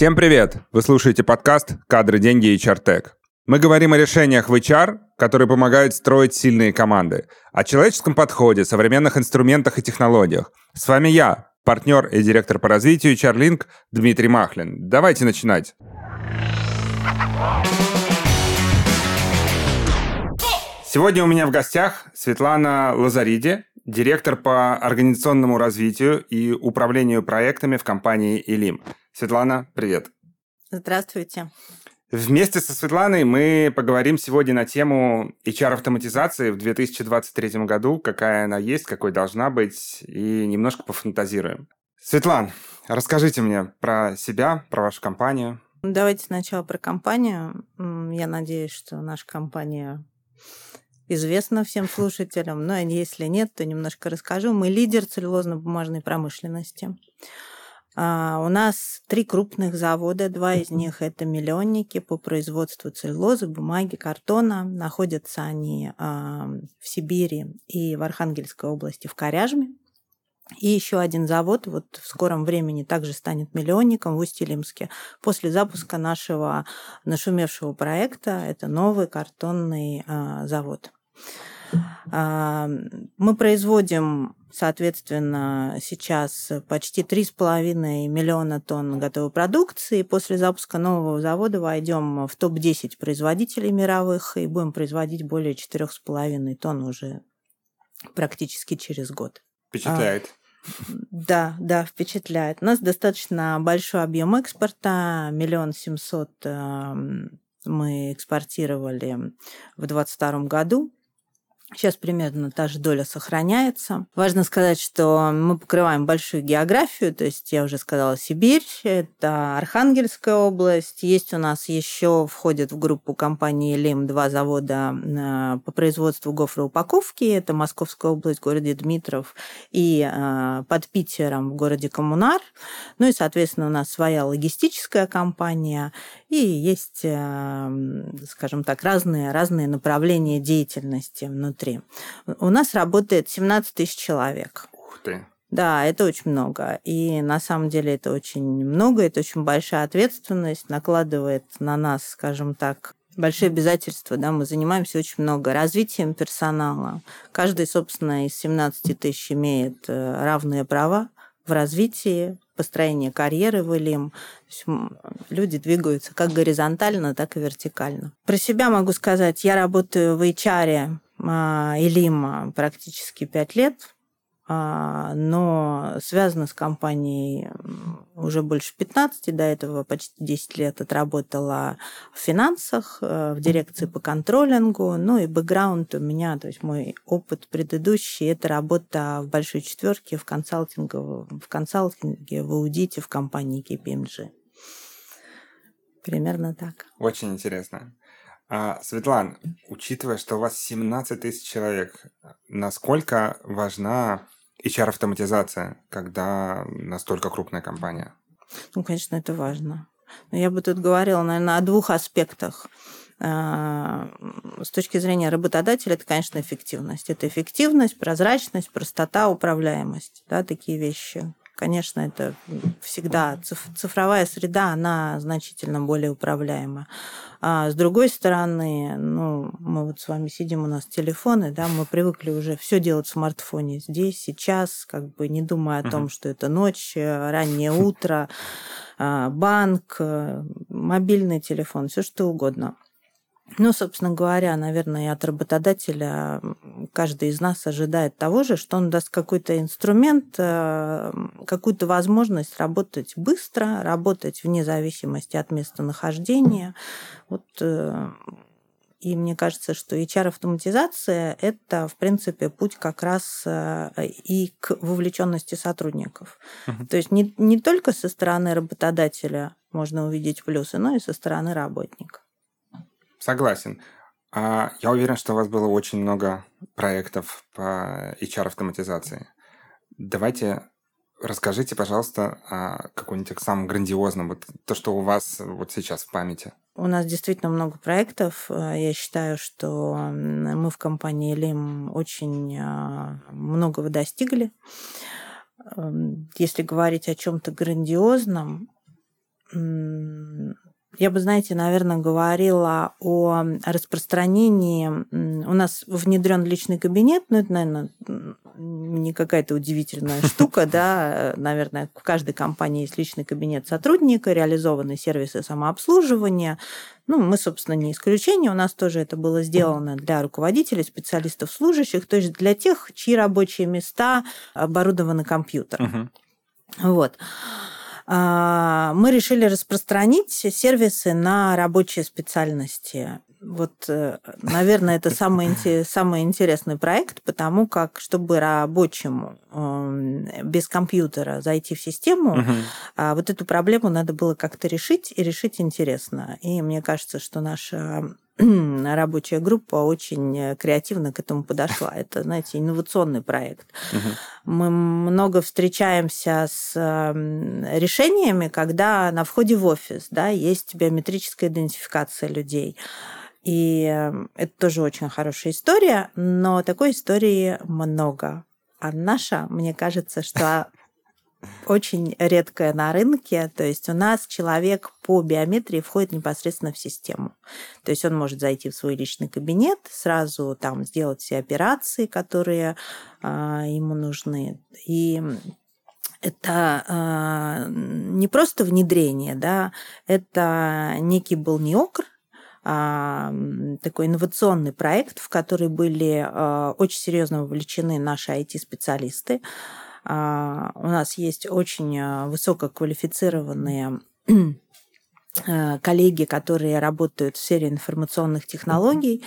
Всем привет! Вы слушаете подкаст «Кадры, деньги и чартек». Мы говорим о решениях в HR, которые помогают строить сильные команды, о человеческом подходе, современных инструментах и технологиях. С вами я, партнер и директор по развитию HR Дмитрий Махлин. Давайте начинать. Сегодня у меня в гостях Светлана Лазариди, директор по организационному развитию и управлению проектами в компании «Илим». Светлана, привет. Здравствуйте. Вместе со Светланой мы поговорим сегодня на тему HR-автоматизации в 2023 году, какая она есть, какой должна быть, и немножко пофантазируем. Светлан, расскажите мне про себя, про вашу компанию. Давайте сначала про компанию. Я надеюсь, что наша компания известна всем слушателям, но если нет, то немножко расскажу. Мы лидер целлюлозно-бумажной промышленности. А, у нас три крупных завода, два из них это миллионники по производству целлюлозы, бумаги, картона. Находятся они а, в Сибири и в Архангельской области в Коряжме. И еще один завод вот в скором времени также станет миллионником в Усть-Илимске после запуска нашего нашумевшего проекта. Это новый картонный а, завод. Мы производим Соответственно, сейчас почти 3,5 миллиона тонн готовой продукции. После запуска нового завода войдем в топ-10 производителей мировых и будем производить более 4,5 тонн уже практически через год. Впечатляет. А, да, да, впечатляет. У нас достаточно большой объем экспорта, миллион семьсот мы экспортировали в 2022 году. Сейчас примерно та же доля сохраняется. Важно сказать, что мы покрываем большую географию, то есть я уже сказала Сибирь, это Архангельская область. Есть у нас еще, входит в группу компании ЛИМ два завода э, по производству гофроупаковки. Это Московская область городе Дмитров и э, под Питером в городе Коммунар. Ну и, соответственно, у нас своя логистическая компания и есть, э, скажем так, разные, разные направления деятельности внутри внутри. У нас работает 17 тысяч человек. Ух ты! Да, это очень много. И на самом деле это очень много, это очень большая ответственность, накладывает на нас, скажем так, большие обязательства. Да, мы занимаемся очень много развитием персонала. Каждый, собственно, из 17 тысяч имеет э, равные права в развитии, построении карьеры в Илим. Люди двигаются как горизонтально, так и вертикально. Про себя могу сказать, я работаю в HR а, Илима практически пять лет, но связана с компанией уже больше 15, до этого почти 10 лет отработала в финансах, э, в дирекции по контролингу, ну и бэкграунд у меня, то есть мой опыт предыдущий, это работа в большой четверке в консалтинге, в консалтинге, в аудите в компании KPMG. Примерно так. Очень интересно. А, Светлан, учитывая, что у вас 17 тысяч человек, насколько важна HR-автоматизация, когда настолько крупная компания? Ну, конечно, это важно. Но я бы тут говорила, наверное, о двух аспектах. А, с точки зрения работодателя, это, конечно, эффективность. Это эффективность, прозрачность, простота, управляемость. Да, такие вещи. Конечно, это всегда цифровая среда, она значительно более управляема. А с другой стороны, ну, мы вот с вами сидим, у нас телефоны, да, мы привыкли уже все делать в смартфоне здесь, сейчас, как бы не думая о том, что это ночь, раннее утро, а, банк, э, мобильный телефон, все что угодно. Ну, собственно говоря, наверное, и от работодателя каждый из нас ожидает того же, что он даст какой-то инструмент, э, какую-то возможность работать быстро, работать вне зависимости от местонахождения. Вот э, и мне кажется, что HR-автоматизация – это, в принципе, путь как раз э, и к вовлеченности сотрудников. Uh-huh. То есть не, не только со стороны работодателя можно увидеть плюсы, но и со стороны работника. Согласен. А я уверен, что у вас было очень много проектов по HR-автоматизации. Давайте расскажите, пожалуйста, о каком-нибудь самом грандиозном, вот то, что у вас вот сейчас в памяти. У нас действительно много проектов. Я считаю, что мы в компании Лим очень а, многого достигли. Эм, если говорить о чем-то грандиозном, я бы, знаете, наверное, говорила о распространении. У нас внедрен личный кабинет, но это, наверное, не какая-то удивительная штука, да, наверное, в каждой компании есть личный кабинет сотрудника, реализованы сервисы самообслуживания. Ну, мы, собственно, не исключение. У нас тоже это было сделано для руководителей, специалистов, служащих, то есть для тех, чьи рабочие места оборудованы компьютером. Uh-huh. Вот. А, мы решили распространить сервисы на рабочие специальности. Вот, э, наверное, это самый, самый интересный проект, потому как, чтобы рабочему эм, без компьютера зайти в систему, угу. вот эту проблему надо было как-то решить, и решить интересно. И мне кажется, что наша рабочая группа очень э, креативно к этому подошла. Это, знаете, инновационный проект. Угу. Мы много встречаемся с эм, решениями, когда на входе в офис да, есть биометрическая идентификация людей. И эм, это тоже очень хорошая история, но такой истории много. А наша, мне кажется, что очень редкая на рынке. То есть у нас человек по биометрии входит непосредственно в систему. То есть он может зайти в свой личный кабинет, сразу там сделать все операции, которые э, ему нужны. И это э, не просто внедрение, да, это некий был неокр, а, такой инновационный проект, в который были очень серьезно вовлечены наши IT-специалисты. А, у нас есть очень высококвалифицированные коллеги, которые работают в сфере информационных технологий.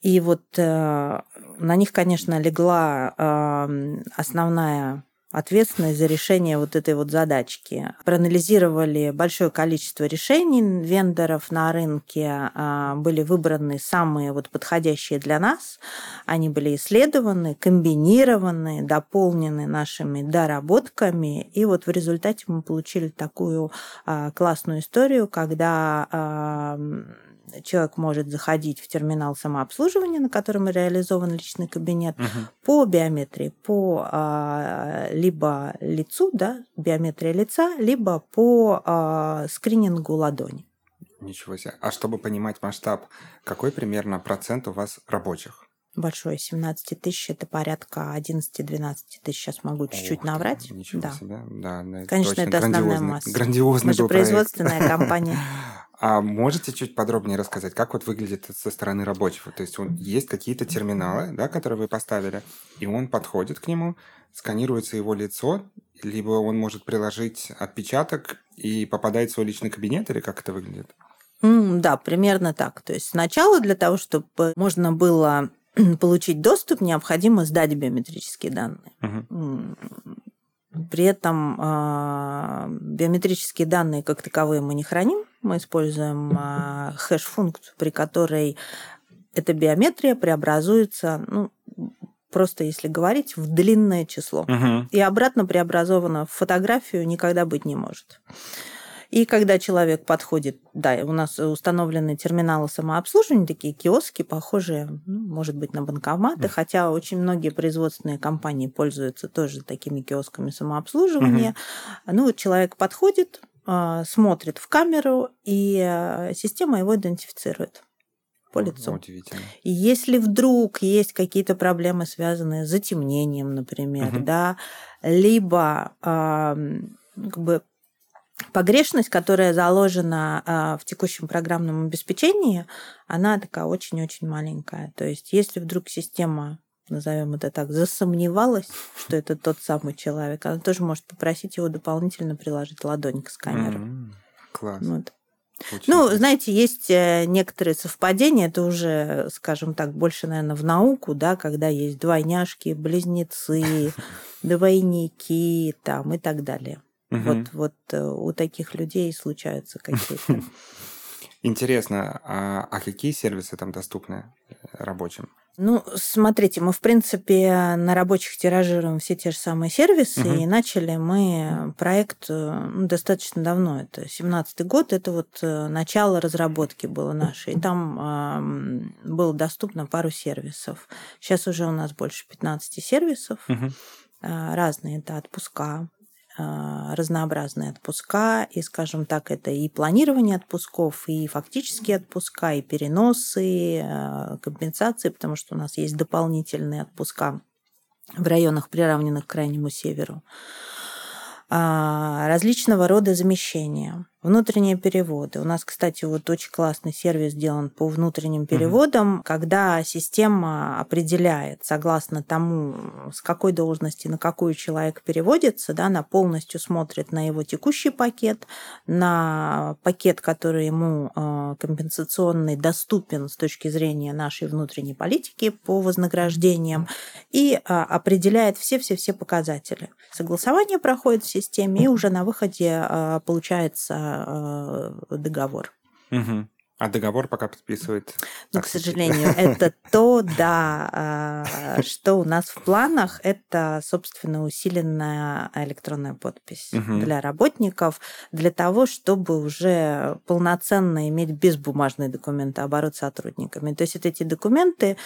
И вот э, на них, конечно, легла основная ответственность за решение вот этой вот задачки. Проанализировали большое количество решений вендоров на рынке, а, были выбраны самые вот подходящие для нас, они были исследованы, комбинированы, дополнены нашими доработками, и вот в результате мы получили такую а, классную историю, когда а, человек может заходить в терминал самообслуживания, на котором реализован личный кабинет, угу. по биометрии, по а, либо лицу, да, биометрия лица, либо по а, скринингу ладони. Ничего себе. А чтобы понимать масштаб, какой примерно процент у вас рабочих? Большой, 17 тысяч, это порядка 11-12 тысяч, сейчас могу чуть-чуть наврать. Ничего да. себе, да. Конечно, это основная масса. Грандиозный Мы же производственная компания. А можете чуть подробнее рассказать, как вот выглядит со стороны рабочего? То есть он, есть какие-то терминалы, да, которые вы поставили, и он подходит к нему, сканируется его лицо, либо он может приложить отпечаток и попадает в свой личный кабинет, или как это выглядит? Mm, да, примерно так. То есть сначала для того, чтобы можно было получить доступ, необходимо сдать биометрические данные. Uh-huh. При этом э, биометрические данные как таковые мы не храним, мы используем э, хэш-функцию, при которой эта биометрия преобразуется, ну, просто если говорить, в длинное число. Uh-huh. И обратно преобразовано в фотографию никогда быть не может. И когда человек подходит, да, у нас установлены терминалы самообслуживания, такие киоски, похожие, ну, может быть, на банкоматы, хотя очень многие производственные компании пользуются тоже такими киосками самообслуживания. Угу. Ну, человек подходит, а, смотрит в камеру, и а, система его идентифицирует по лицу. Удивительно. И если вдруг есть какие-то проблемы, связанные с затемнением, например, угу. да, либо как бы погрешность, которая заложена а, в текущем программном обеспечении, она такая очень-очень маленькая. То есть, если вдруг система назовем это так, засомневалась, что это тот самый человек, она тоже может попросить его дополнительно приложить ладонь к сканеру. Mm-hmm. Класс. Вот. Очень ну, интересно. знаете, есть э, некоторые совпадения, это уже, скажем так, больше, наверное, в науку, да, когда есть двойняшки, близнецы, двойники там и так далее. Угу. Вот, вот э, у таких людей случаются какие-то. Интересно, а, а какие сервисы там доступны э, рабочим? Ну, смотрите, мы, в принципе, на рабочих тиражируем все те же самые сервисы, угу. и начали мы проект э, ну, достаточно давно. Это 17 год, это вот начало разработки было наше. И там э, было доступно пару сервисов. Сейчас уже у нас больше 15 сервисов. Угу. Разные, это отпуска, разнообразные отпуска, и, скажем так, это и планирование отпусков, и фактические отпуска, и переносы, а, компенсации, потому что у нас есть дополнительные отпуска в районах, приравненных к Крайнему Северу. А, различного рода замещения, внутренние переводы. У нас, кстати, вот очень классный сервис сделан по внутренним переводам, угу. когда система определяет, согласно тому, с какой должности на какой человек переводится, да, она полностью смотрит на его текущий пакет, на пакет, который ему а, компенсационный доступен с точки зрения нашей внутренней политики по вознаграждениям, и а, определяет все-все-все показатели. Согласование проходит в системе, и уже на выходе а, получается а, договор. Угу. А договор пока подписывает? Ну, к сожалению, это то, да, а, что у нас в планах, это, собственно, усиленная электронная подпись угу. для работников, для того, чтобы уже полноценно иметь безбумажные документы оборот сотрудниками. То есть вот эти документы,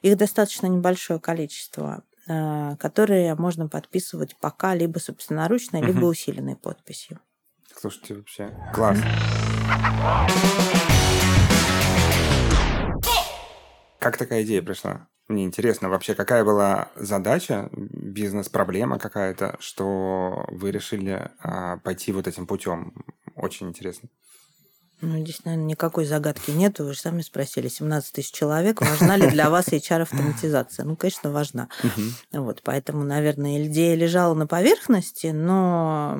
их достаточно небольшое количество. Э, которые можно подписывать пока либо собственноручной, угу. либо усиленной подписью. Слушайте, вообще класс. Как такая идея пришла? Мне интересно, вообще, какая была задача, бизнес-проблема какая-то, что вы решили а, пойти вот этим путем? Очень интересно. Ну, здесь, наверное, никакой загадки нет. Вы же сами спросили, 17 тысяч человек, важна ли для вас HR-автоматизация? Ну, конечно, важна. Вот, поэтому, наверное, идея лежала на поверхности, но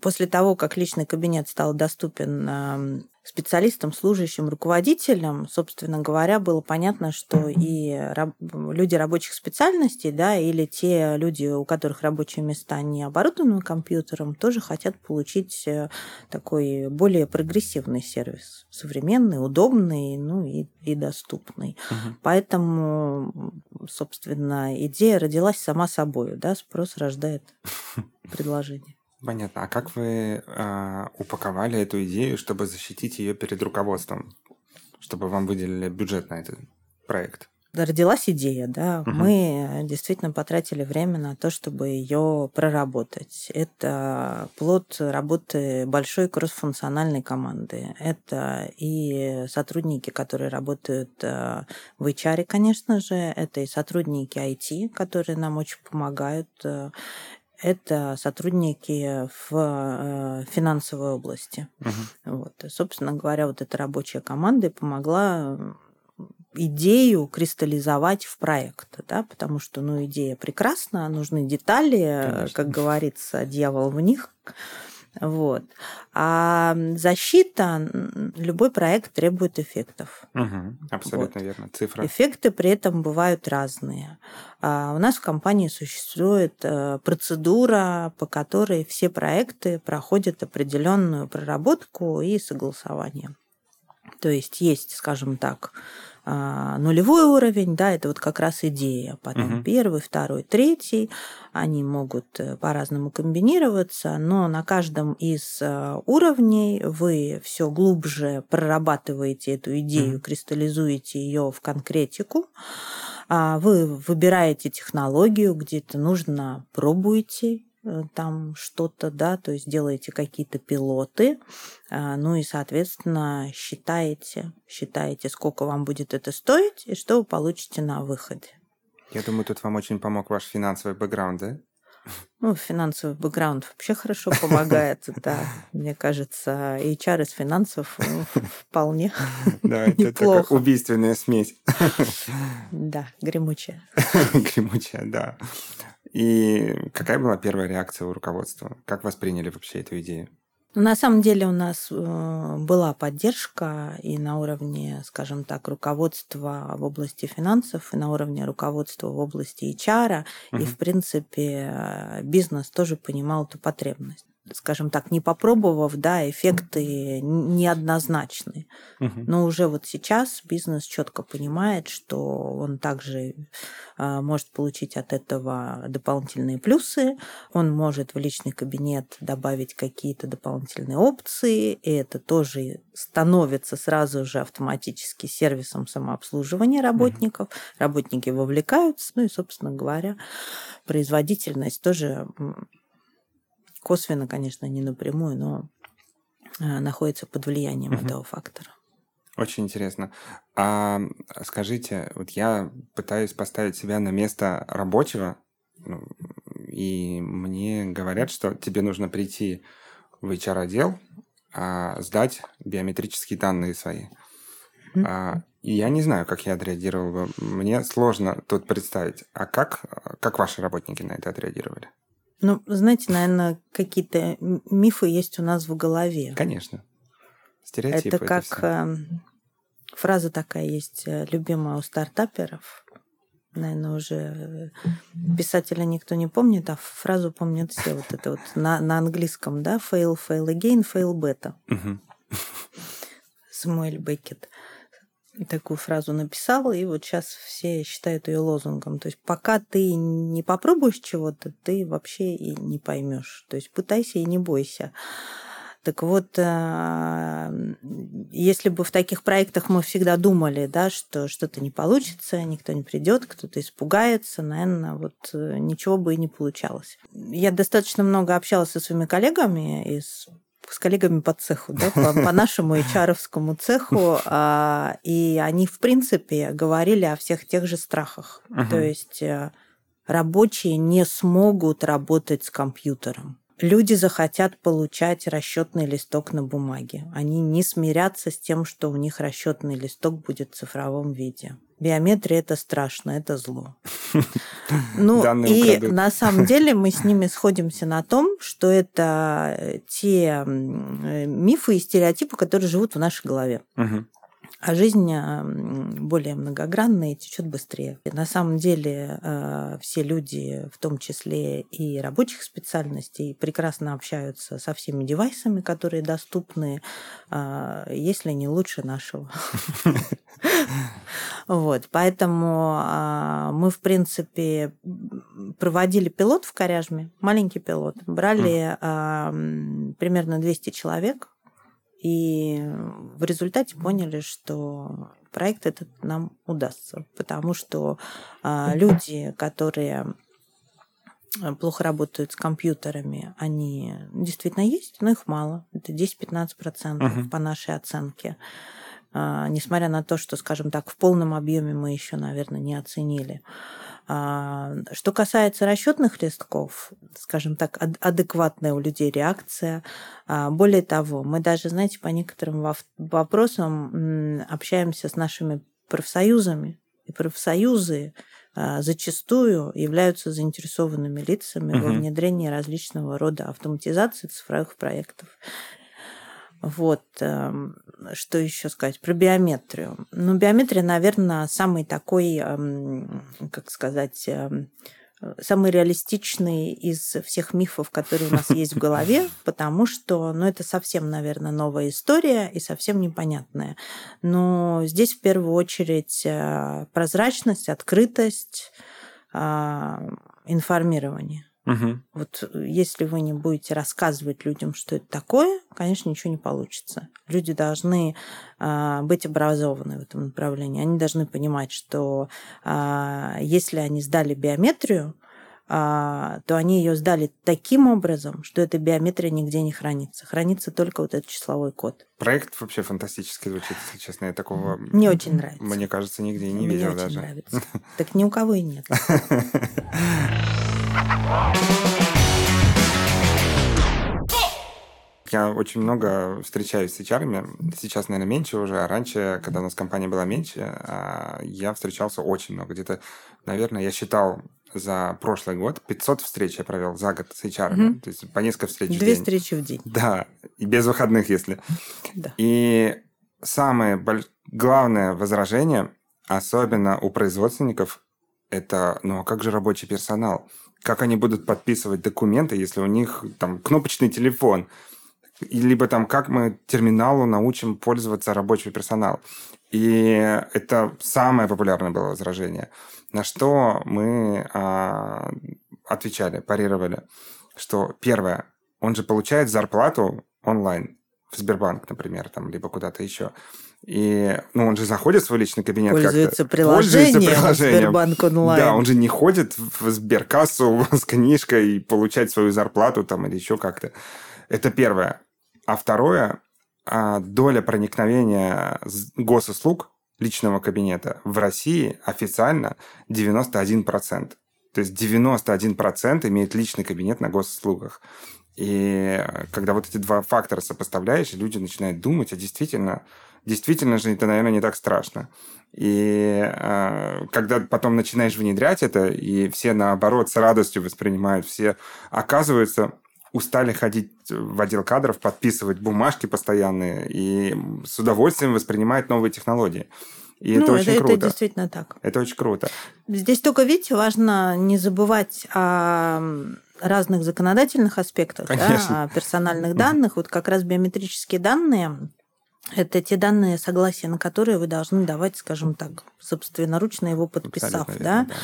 после того, как личный кабинет стал доступен специалистам, служащим, руководителям, собственно говоря, было понятно, что и раб- люди рабочих специальностей, да, или те люди, у которых рабочие места не оборудованы компьютером, тоже хотят получить э, такой более прогрессивный сервис, современный, удобный, ну и, и доступный. Угу. Поэтому, собственно, идея родилась сама собой, да, спрос рождает предложение. Понятно. А как вы э, упаковали эту идею, чтобы защитить ее перед руководством, чтобы вам выделили бюджет на этот проект? Родилась идея, да. Угу. Мы действительно потратили время на то, чтобы ее проработать. Это плод работы большой кроссфункциональной команды. Это и сотрудники, которые работают э, в HR, конечно же, это и сотрудники IT, которые нам очень помогают э, это сотрудники в э, финансовой области. Угу. Вот. И, собственно говоря, вот эта рабочая команда помогла идею кристаллизовать в проект, да, потому что, ну, идея прекрасна, нужны детали, Конечно. как говорится, дьявол в них. Вот. А защита, любой проект требует эффектов. Угу, абсолютно вот. верно. Цифра. Эффекты при этом бывают разные. А у нас в компании существует э, процедура, по которой все проекты проходят определенную проработку и согласование. То есть есть, скажем так, а, нулевой уровень, да, это вот как раз идея. Потом угу. первый, второй, третий, они могут э, по-разному комбинироваться, но на каждом из э, уровней вы все глубже прорабатываете эту идею, угу. кристаллизуете ее в конкретику. А вы выбираете технологию, где-то нужно, пробуете, там что-то, да, то есть делаете какие-то пилоты, а, ну и, соответственно, считаете, считаете, сколько вам будет это стоить и что вы получите на выходе. Я думаю, тут вам очень помог ваш финансовый бэкграунд, да? Ну, финансовый бэкграунд вообще хорошо помогает, да. Мне кажется, HR из финансов ну, вполне Да, это такая убийственная смесь. Да, гремучая. Гремучая, да. И какая была первая реакция у руководства? Как восприняли вообще эту идею? Ну, на самом деле у нас э, была поддержка и на уровне, скажем так, руководства в области финансов, и на уровне руководства в области HR, угу. и, в принципе, э, бизнес тоже понимал эту потребность скажем так, не попробовав, да, эффекты неоднозначны. Угу. Но уже вот сейчас бизнес четко понимает, что он также а, может получить от этого дополнительные плюсы, он может в личный кабинет добавить какие-то дополнительные опции, и это тоже становится сразу же автоматически сервисом самообслуживания работников. Угу. Работники вовлекаются, ну и, собственно говоря, производительность тоже косвенно, конечно, не напрямую, но а, находится под влиянием угу. этого фактора. Очень интересно. А скажите, вот я пытаюсь поставить себя на место рабочего, ну, и мне говорят, что тебе нужно прийти в HR-отдел, а, сдать биометрические данные свои. Mm-hmm. А, и я не знаю, как я отреагировал бы. Мне сложно тут представить. А как, как ваши работники на это отреагировали? Ну, знаете, наверное, какие-то мифы есть у нас в голове. Конечно. Стереотипы. Это как это эм, фраза такая есть, э, любимая у стартаперов. Наверное, уже э, писателя никто не помнит, а фразу помнят все. Вот это вот на, на английском, да, fail, fail again, fail better. Самуэль Беккет такую фразу написал, и вот сейчас все считают ее лозунгом. То есть пока ты не попробуешь чего-то, ты вообще и не поймешь. То есть пытайся и не бойся. Так вот, а, если бы в таких проектах мы всегда думали, да, что что-то не получится, никто не придет, кто-то испугается, наверное, вот э, ничего бы и не получалось. Я достаточно много общалась со своими коллегами из с коллегами по цеху, да, по, по нашему HR цеху, а, и они, в принципе, говорили о всех тех же страхах. Uh-huh. То есть э, рабочие не смогут работать с компьютером. Люди захотят получать расчетный листок на бумаге. Они не смирятся с тем, что у них расчетный листок будет в цифровом виде. Биометрия это страшно, это зло. Ну и на самом деле мы с ними сходимся на том, что это те мифы и стереотипы, которые живут в нашей голове а жизнь более многогранная и течет быстрее. На самом деле э, все люди, в том числе и рабочих специальностей, прекрасно общаются со всеми девайсами, которые доступны, а, если не лучше нашего. Вот, поэтому а, мы, в принципе, проводили пилот в Коряжме, маленький пилот, брали примерно 200 человек, и в результате поняли, что проект этот нам удастся, потому что а, люди, которые а, плохо работают с компьютерами, они действительно есть, но их мало. Это 10-15% uh-huh. по нашей оценке. А, несмотря на то, что, скажем так, в полном объеме мы еще, наверное, не оценили. А, что касается расчетных листков, скажем так, адекватная у людей реакция. А, более того, мы даже, знаете, по некоторым вопросам общаемся с нашими профсоюзами, и профсоюзы а, зачастую являются заинтересованными лицами угу. во внедрении различного рода автоматизации цифровых проектов. Вот, эм, что еще сказать про биометрию? Ну, биометрия, наверное, самый такой, эм, как сказать, эм, самый реалистичный из всех мифов, которые у нас есть в голове, потому что, ну, это совсем, наверное, новая история и совсем непонятная. Но здесь в первую очередь э, прозрачность, открытость, а, информирование. Угу. Вот э, если вы не будете рассказывать людям, что это такое, конечно, ничего не получится. Люди должны а, быть образованы в этом направлении. Они должны понимать, что а, если они сдали биометрию, а, то они ее сдали таким образом, что эта биометрия нигде не хранится. Хранится только вот этот числовой код. Проект вообще фантастически звучит, если честно. Я такого... Мне очень нравится. Мне кажется, нигде не Мне видел очень даже. нравится. Так ни у кого и нет. Я очень много встречаюсь с HR. Сейчас, наверное, меньше уже. А раньше, когда у нас компания была меньше, а, я встречался очень много. Где-то, наверное, я считал за прошлый год 500 встреч я провел за год с HR. Mm-hmm. То есть по несколько встреч Две в день. встречи в день. Да, и без выходных, если. Да. И самое больш... главное возражение, особенно у производственников, это, ну а как же рабочий персонал? Как они будут подписывать документы, если у них там кнопочный телефон, либо там как мы терминалу научим пользоваться рабочий персонал. И это самое популярное было возражение. На что мы а, отвечали, парировали, что первое, он же получает зарплату онлайн. в Сбербанк, например, там, либо куда-то еще. И, ну, он же заходит в свой личный кабинет Пользуется приложением, Пользуется приложением Сбербанк онлайн. Да, он же не ходит в Сберкассу с книжкой и получать свою зарплату там или еще как-то. Это первое. А второе, а, доля проникновения госуслуг личного кабинета в России официально 91%. То есть 91% имеет личный кабинет на госуслугах. И когда вот эти два фактора сопоставляешь, люди начинают думать, а действительно, действительно же это, наверное, не так страшно. И э, когда потом начинаешь внедрять это, и все наоборот с радостью воспринимают, все оказывается устали ходить в отдел кадров, подписывать бумажки постоянные и с удовольствием воспринимают новые технологии. И ну, это очень это, круто. Это действительно так. Это очень круто. Здесь только, видите, важно не забывать о разных законодательных аспектах, да, о персональных данных. Вот как раз биометрические данные это те данные, согласия на которые вы должны давать, скажем так, собственноручно его подписав, да? да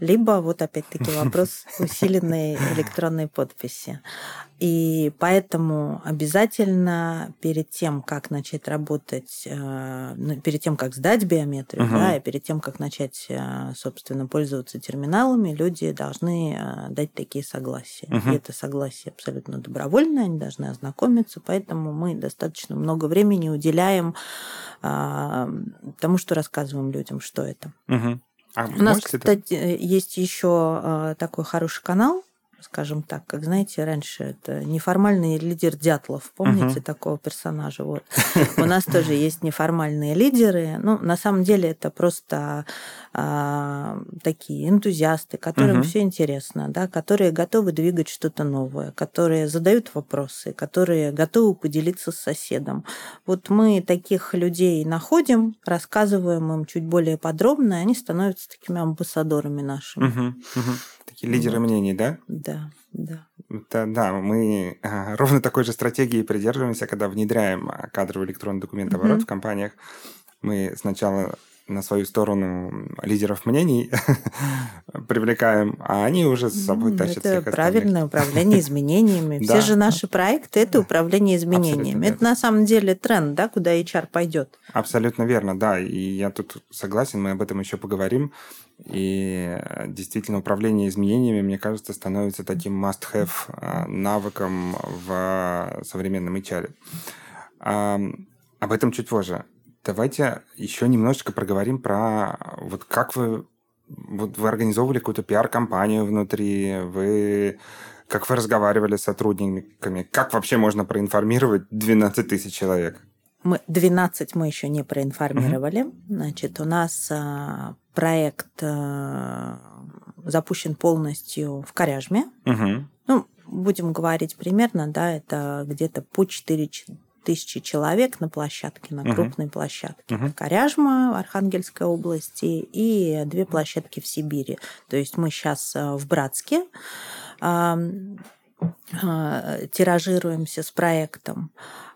либо вот опять-таки вопрос усиленной электронной подписи. И поэтому обязательно перед тем, как начать работать, э, ну, перед тем, как сдать биометрию, угу. да, и перед тем, как начать, э, собственно, пользоваться терминалами, люди должны э, дать такие согласия. Угу. И это согласие абсолютно добровольное, они должны ознакомиться, поэтому мы достаточно много времени уделяем тому, что рассказываем людям, что это. Угу. А У нас, кстати, это... есть еще э, такой хороший канал, скажем так, как знаете, раньше это неформальный лидер Дятлов, помните uh-huh. такого персонажа? Вот. У нас тоже есть неформальные лидеры. Ну, на самом деле это просто а, такие энтузиасты, которым uh-huh. все интересно, да, которые готовы двигать что-то новое, которые задают вопросы, которые готовы поделиться с соседом. Вот мы таких людей находим, рассказываем им чуть более подробно, и они становятся такими амбассадорами нашими. Uh-huh. Uh-huh. Такие лидеры вот. мнений, да? Да, да. Это, да, мы а, ровно такой же стратегии придерживаемся, когда внедряем а, кадровый электронный документооборот mm-hmm. в компаниях. Мы сначала на свою сторону лидеров мнений привлекаем, а они уже с собой тащат Это правильное управление изменениями. Все же наши проекты – это управление изменениями. Это на самом деле тренд, да, куда HR пойдет. Абсолютно верно, да. И я тут согласен, мы об этом еще поговорим. И действительно, управление изменениями, мне кажется, становится таким must-have а, навыком в современном HR. Об этом чуть позже. Давайте еще немножечко проговорим про вот как вы вот вы организовывали какую-то пиар-компанию внутри, вы как вы разговаривали с сотрудниками, как вообще можно проинформировать 12 тысяч человек? Мы 12 мы еще не проинформировали. Uh-huh. Значит, у нас а, проект а, запущен полностью в Коряжме. Uh-huh. Ну, будем говорить примерно, да, это где-то по 4 тысячи человек на площадке, на крупной площадке. Uh-huh. Коряжма Архангельской области и две площадки в Сибири. То есть мы сейчас э, в Братске э, тиражируемся с проектом.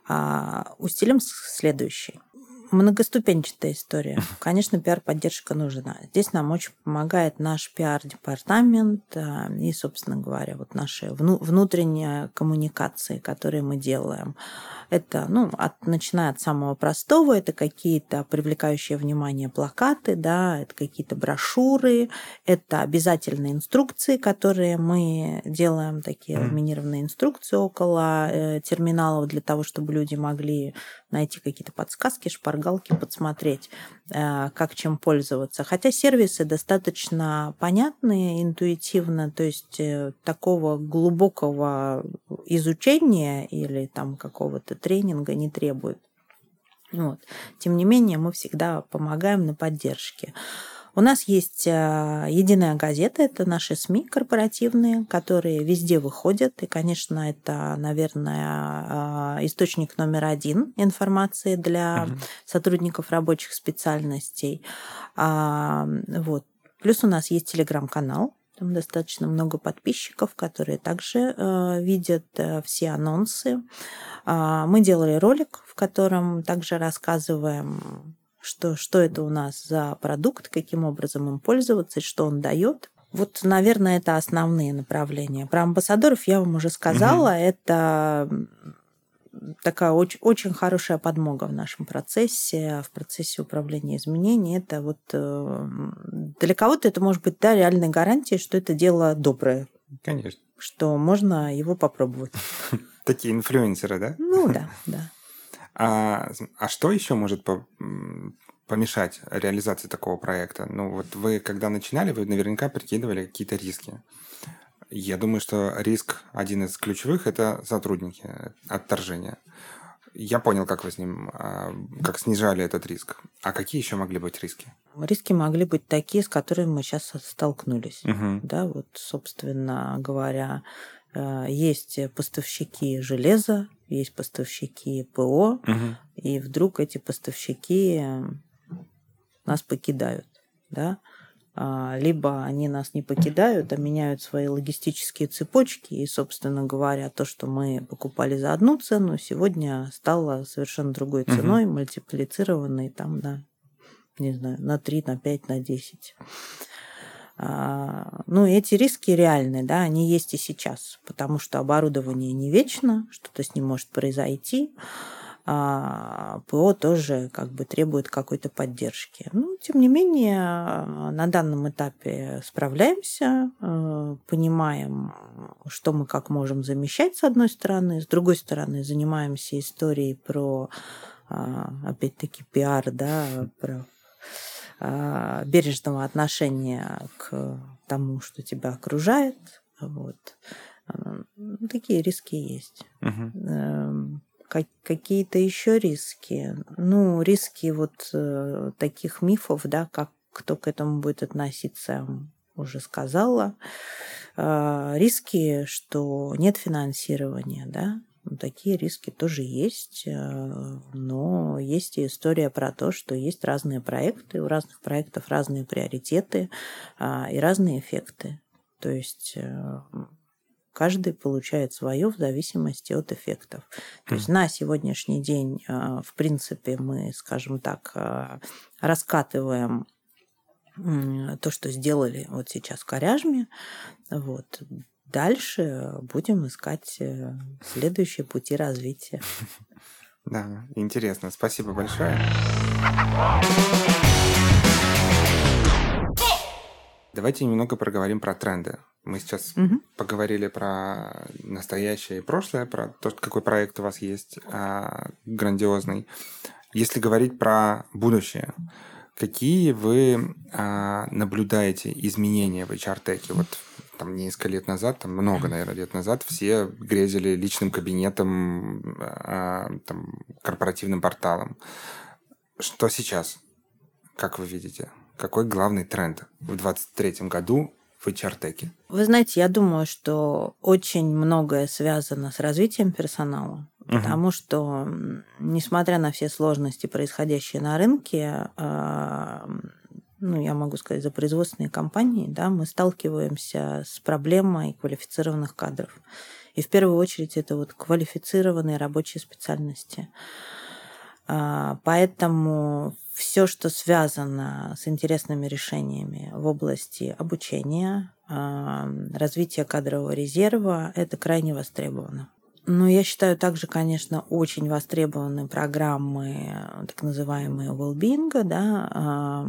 Э, устилем следующий многоступенчатая история. Конечно, пиар-поддержка нужна. Здесь нам очень помогает наш пиар-департамент э, и, собственно говоря, вот наши внутренние коммуникации, которые мы делаем. Это, ну, от, начиная от самого простого, это какие-то привлекающие внимание плакаты, да, это какие-то брошюры, это обязательные инструкции, которые мы делаем, такие ламинированные инструкции около э, терминалов для того, чтобы люди могли найти какие-то подсказки, шпаргалки, подсмотреть, э, как чем пользоваться. Хотя сервисы достаточно понятные, интуитивно, то есть э, такого глубокого изучения или там какого-то тренинга не требует. Вот. Тем не менее, мы всегда помогаем на поддержке. У нас есть э, единая газета, это наши СМИ корпоративные, которые везде выходят. И, конечно, это, наверное, э, источник номер один информации для угу. сотрудников рабочих специальностей. А, вот. Плюс у нас есть телеграм-канал, там достаточно много подписчиков, которые также э, видят э, все анонсы. Э, мы делали ролик, в котором также рассказываем, что, что это у нас за продукт, каким образом им пользоваться, что он дает. Вот, наверное, это основные направления. Про амбассадоров я вам уже сказала. Угу. Это такая очень, очень хорошая подмога в нашем процессе, в процессе управления изменений. Это вот э, для кого-то это может быть да, реальной гарантией, что это дело доброе. Конечно. Что можно его попробовать. Такие инфлюенсеры, да? Ну да, да. А, а что еще может помешать реализации такого проекта? Ну вот вы, когда начинали, вы наверняка прикидывали какие-то риски. Я думаю, что риск один из ключевых – это сотрудники, отторжения. Я понял, как вы с ним, а, как снижали этот риск. А какие еще могли быть риски? Риски могли быть такие, с которыми мы сейчас столкнулись. Угу. Да, вот, собственно говоря, э, есть поставщики железа, есть поставщики ПО, угу. и вдруг эти поставщики нас покидают, да, а, либо они нас не покидают, а меняют свои логистические цепочки, и, собственно говоря, то, что мы покупали за одну цену, сегодня стало совершенно другой ценой, угу. мультиплицированной там на, не знаю, на 3, на 5, на 10. А, ну, эти риски реальны, да, они есть и сейчас, потому что оборудование не вечно, что-то с ним может произойти а ПО тоже как бы требует какой-то поддержки. Ну, тем не менее, на данном этапе справляемся, понимаем, что мы как можем замещать с одной стороны, с другой стороны занимаемся историей про, а, опять-таки, пиар, да, про а, бережного отношения к тому, что тебя окружает. Вот. Такие риски есть. Угу как, какие-то еще риски. Ну, риски вот э, таких мифов, да, как кто к этому будет относиться, уже сказала. Э, риски, что нет финансирования, да, ну, такие риски тоже есть, э, но есть и история про то, что есть разные проекты, у разных проектов разные приоритеты э, и разные эффекты. То есть э, каждый получает свое в зависимости от эффектов. То есть на сегодняшний день, а, в принципе, мы, скажем так, а, раскатываем то, что сделали вот сейчас в Коряжме. Вот. Дальше будем искать э, следующие пути развития. Да, интересно. Спасибо большое. Давайте немного проговорим про тренды. Мы сейчас угу. поговорили про настоящее и прошлое, про то, какой проект у вас есть а, грандиозный. Если говорить про будущее, какие вы а, наблюдаете изменения в HR-теке? Вот там несколько лет назад, там много, наверное, лет назад, все грезили личным кабинетом, а, там, корпоративным порталом. Что сейчас? Как вы видите? Какой главный тренд в 2023 году в HR-теке? Вы знаете, я думаю, что очень многое связано с развитием персонала, угу. потому что, несмотря на все сложности, происходящие на рынке, а, ну, я могу сказать, за производственные компании, да, мы сталкиваемся с проблемой квалифицированных кадров. И в первую очередь это вот квалифицированные рабочие специальности. А, поэтому все, что связано с интересными решениями в области обучения, а, развития кадрового резерва, это крайне востребовано. Но я считаю также, конечно, очень востребованы программы так называемые well-being, да,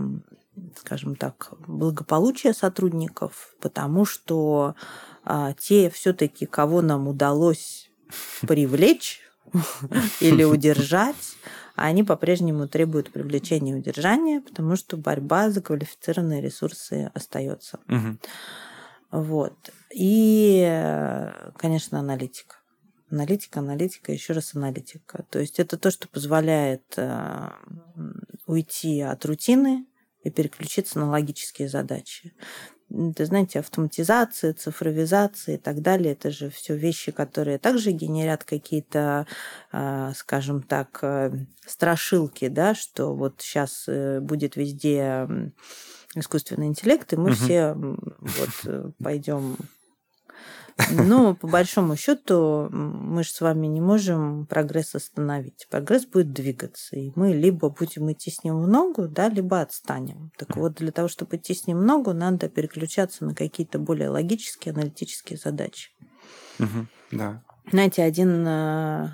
скажем так, благополучия сотрудников, потому что те все-таки, кого нам удалось привлечь или удержать, они по-прежнему требуют привлечения и удержания, потому что борьба за квалифицированные ресурсы остается. Угу. Вот. И, конечно, аналитика. Аналитика, аналитика, еще раз аналитика. То есть это то, что позволяет э, уйти от рутины и переключиться на логические задачи это, знаете, автоматизация, цифровизация и так далее, это же все вещи, которые также генерят какие-то, а, скажем так, э, страшилки, да, что вот сейчас э, будет везде искусственный интеллект, и мы угу. все вот э, пойдем но по большому счету мы же с вами не можем прогресс остановить. Прогресс будет двигаться, и мы либо будем идти с ним в ногу, да, либо отстанем. Так вот, для того, чтобы идти с ним в ногу, надо переключаться на какие-то более логические, аналитические задачи. Угу, да. Знаете, один э,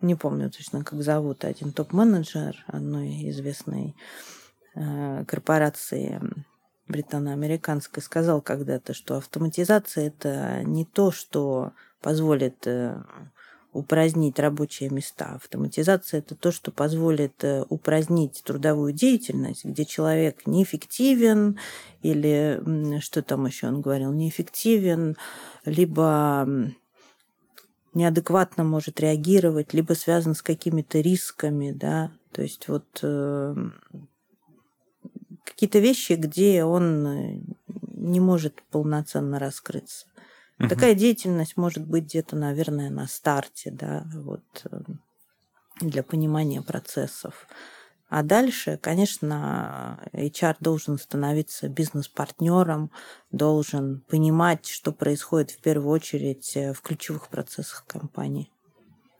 не помню точно, как зовут, один топ-менеджер одной известной э, корпорации британо-американской сказал когда-то, что автоматизация это не то, что позволит э, упразднить рабочие места. Автоматизация это то, что позволит э, упразднить трудовую деятельность, где человек неэффективен или что там еще он говорил, неэффективен, либо неадекватно может реагировать, либо связан с какими-то рисками, да, то есть вот э, какие-то вещи, где он э, не может полноценно раскрыться. Угу. Такая деятельность может быть где-то, наверное, на старте, да, вот э, для понимания процессов. А дальше, конечно, HR должен становиться бизнес-партнером, должен понимать, что происходит в первую очередь э, в ключевых процессах компании.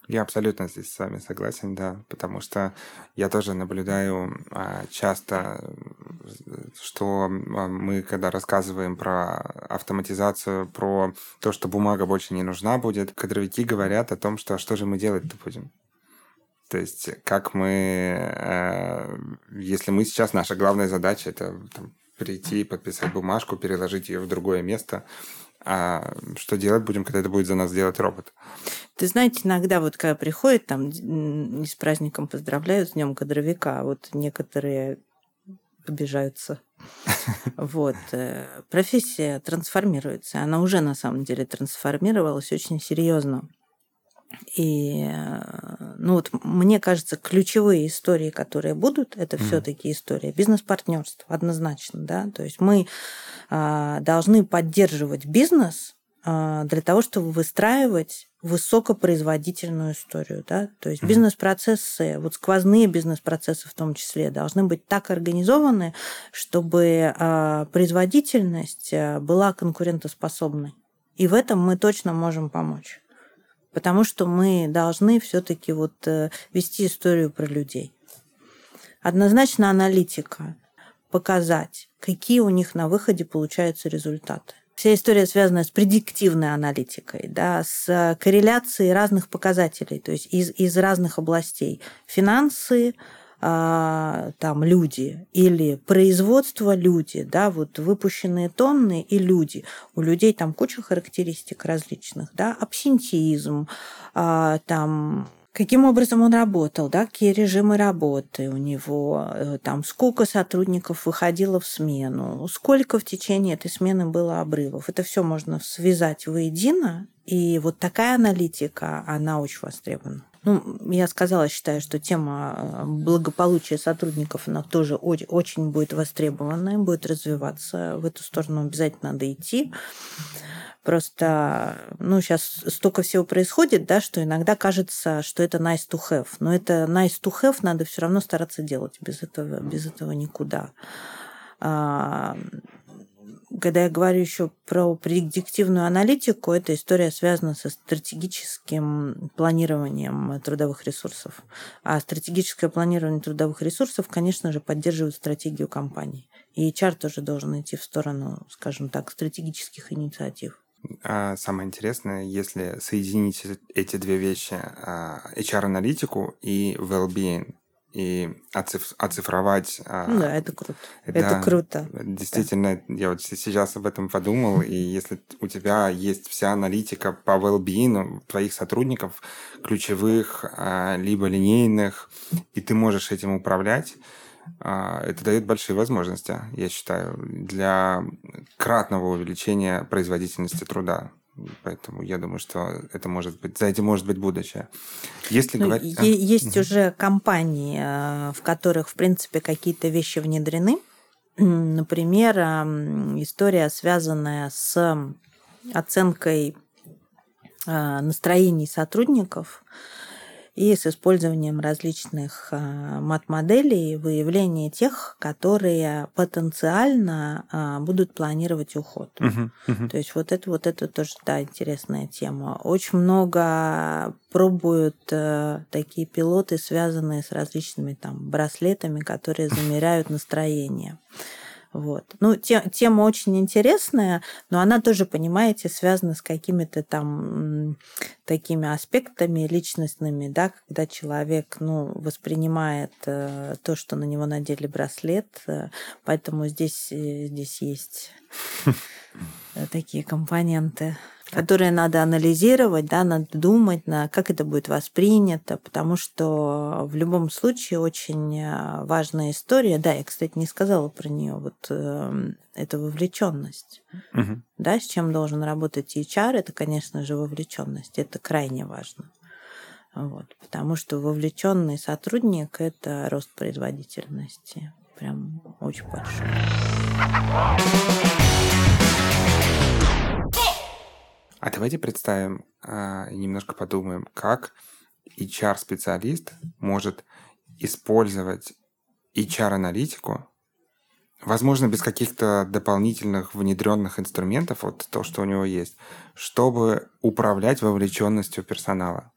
Я абсолютно здесь с вами согласен, да, потому что я тоже наблюдаю а, часто, что а, мы, когда рассказываем про автоматизацию, про то, что бумага больше не нужна будет, кадровики говорят о том, что а что же мы делать-то будем? То есть как мы, э, если мы сейчас, наша главная задача это там, прийти, подписать бумажку, переложить ее в другое место, а что делать будем, когда это будет за нас делать робот? Ты знаете, иногда вот когда приходит там не с праздником поздравляют, с днем кадровика, а вот некоторые обижаются. Вот. Э, профессия трансформируется. Она уже на самом деле трансформировалась очень серьезно. И э, ну вот мне кажется, ключевые истории, которые будут, это mm. все-таки история бизнес-партнерства, однозначно, да. То есть мы а, должны поддерживать бизнес а, для того, чтобы выстраивать высокопроизводительную историю. Да? То есть бизнес-процессы, вот сквозные бизнес-процессы в том числе, должны быть так организованы, чтобы а, производительность была конкурентоспособной. И в этом мы точно можем помочь потому что мы должны все-таки вот э, вести историю про людей. Однозначно аналитика, показать, какие у них на выходе получаются результаты. Вся история связана с предиктивной аналитикой, да, с корреляцией разных показателей, то есть из, из разных областей. Финансы, а, там люди или производство люди, да, вот выпущенные тонны и люди. У людей там куча характеристик различных, да, абсентизм, а, там каким образом он работал, да, какие режимы работы у него, э, там, сколько сотрудников выходило в смену, сколько в течение этой смены было обрывов. Это все можно связать воедино, и вот такая аналитика, она очень востребована. Ну, я сказала, считаю, что тема э, благополучия сотрудников, она тоже очень будет востребованная, будет развиваться. В эту сторону обязательно надо идти. Просто, ну, сейчас столько всего происходит, да, что иногда кажется, что это nice to have. Но это nice to have надо все равно стараться делать. Без этого, без этого никуда. А, когда я говорю еще про предиктивную аналитику, эта история связана со стратегическим планированием трудовых ресурсов. А стратегическое планирование трудовых ресурсов, конечно же, поддерживает стратегию компании. И HR тоже должен идти в сторону, скажем так, стратегических инициатив. А самое интересное, если соединить эти две вещи, а, HR-аналитику и well-being, и оциф оцифровать. А, да, это круто. Это, это круто. Действительно, да. я вот сейчас об этом подумал, и если у тебя есть вся аналитика по well-being твоих сотрудников, ключевых, а, либо линейных, и ты можешь этим управлять, а, это дает большие возможности, я считаю, для кратного увеличения производительности труда. Поэтому я думаю, что это может быть, за этим может быть будущее. Если ну, говорить... Есть угу. уже компании, э, в которых, в принципе, какие-то вещи внедрены. Например, история, связанная с оценкой э, настроений сотрудников и с использованием различных а, мат-моделей выявление тех, которые потенциально а, будут планировать уход. Uh-huh, uh-huh. То есть вот это вот это тоже да интересная тема. Очень много пробуют э, такие пилоты, связанные с различными там браслетами, которые замеряют настроение. Вот. Ну, те, тема очень интересная, но она тоже, понимаете, связана с какими-то там такими аспектами личностными, да, когда человек, ну, воспринимает э, то, что на него надели браслет, э, поэтому здесь, э, здесь есть такие компоненты которые надо анализировать, да, надо думать, на как это будет воспринято, потому что в любом случае очень э, важная история. Да, я, кстати, не сказала про нее. Вот э, это вовлеченность. Угу. Да, с чем должен работать HR, это, конечно же, вовлеченность. Это крайне важно. Вот, потому что вовлеченный сотрудник это рост производительности. Прям очень большой. А давайте представим э, немножко подумаем, как HR-специалист может использовать HR-аналитику, возможно, без каких-то дополнительных внедренных инструментов, вот то, что у него есть, чтобы управлять вовлеченностью персонала.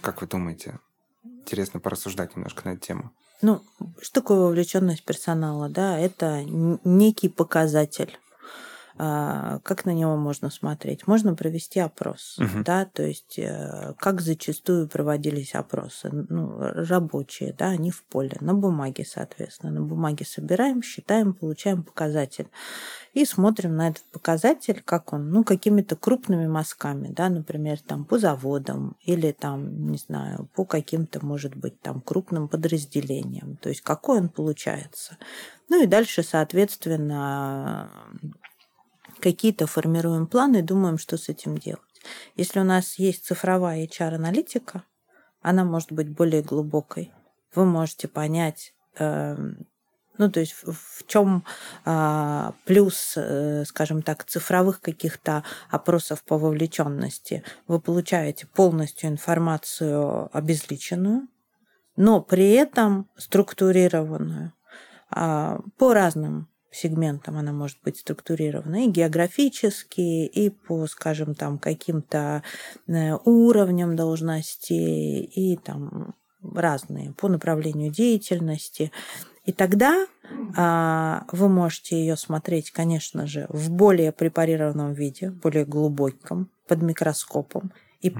Как вы думаете? Интересно порассуждать немножко на эту тему. Ну, что такое вовлеченность персонала? Да, это некий показатель а, как на него можно смотреть? Можно провести опрос, угу. да, то есть э, как зачастую проводились опросы, ну, рабочие, да, они в поле, на бумаге, соответственно. На бумаге собираем, считаем, получаем показатель. И смотрим на этот показатель, как он, ну, какими-то крупными мазками, да, например, там по заводам или там, не знаю, по каким-то, может быть, там крупным подразделениям. То есть какой он получается. Ну и дальше, соответственно, какие-то формируем планы думаем, что с этим делать. Если у нас есть цифровая HR-аналитика, она может быть более глубокой. Вы можете понять, э, ну, то есть в, чем а, плюс, э, скажем так, цифровых каких-то опросов по вовлеченности. Вы получаете полностью информацию обезличенную, но при этом структурированную э, по разным сегментам она может быть структурирована и географически, и по, скажем, там каким-то э, уровням должностей, и там разные по направлению деятельности. И тогда а, вы можете ее смотреть, конечно же, в более препарированном виде, более глубоком, под микроскопом, и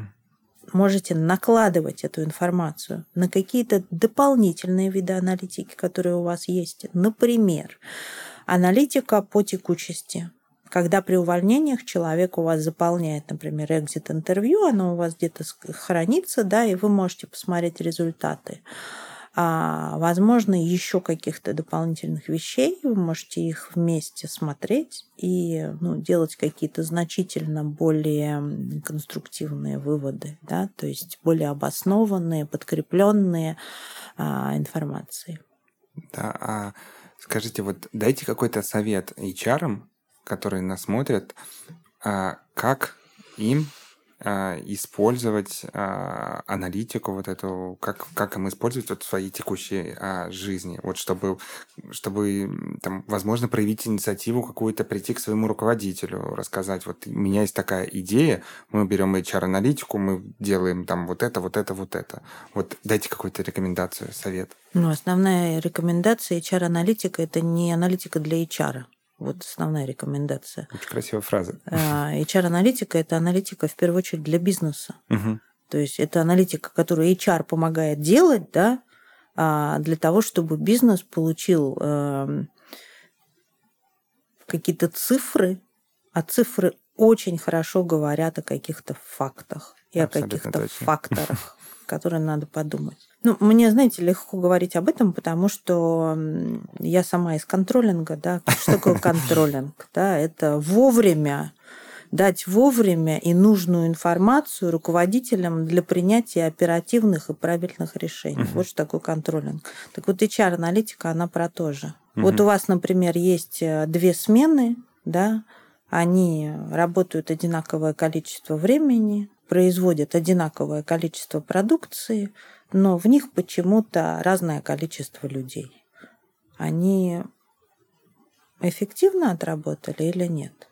можете накладывать эту информацию на какие-то дополнительные виды аналитики, которые у вас есть. Например, Аналитика по текучести. Когда при увольнениях человек у вас заполняет, например, экзит-интервью, оно у вас где-то хранится, да, и вы можете посмотреть результаты. А, возможно, еще каких-то дополнительных вещей, вы можете их вместе смотреть и ну, делать какие-то значительно более конструктивные выводы, да, то есть более обоснованные, подкрепленные а, информацией. Да, а Скажите, вот дайте какой-то совет HR, которые нас смотрят, а, как им использовать а, аналитику вот эту, как, как им использовать вот в своей текущей жизни, вот чтобы, чтобы там, возможно, проявить инициативу какую-то, прийти к своему руководителю, рассказать, вот у меня есть такая идея, мы берем HR-аналитику, мы делаем там вот это, вот это, вот это. Вот дайте какую-то рекомендацию, совет. Ну, основная рекомендация HR-аналитика – это не аналитика для HR. Вот основная рекомендация. Очень красивая фраза. А, HR-аналитика – это аналитика, в первую очередь, для бизнеса. Угу. То есть это аналитика, которую HR помогает делать, да, а, для того, чтобы бизнес получил эм, какие-то цифры, а цифры очень хорошо говорят о каких-то фактах и Абсолютно о каких-то факторах которые надо подумать. Ну, мне, знаете, легко говорить об этом, потому что я сама из контролинга, да. Что такое контролинг? Да, это вовремя дать вовремя и нужную информацию руководителям для принятия оперативных и правильных решений. Угу. Вот что такое контролинг. Так вот, HR-аналитика, она про то же. Угу. Вот у вас, например, есть э, две смены, да, они работают одинаковое количество времени, производят одинаковое количество продукции, но в них почему-то разное количество людей. Они эффективно отработали или нет?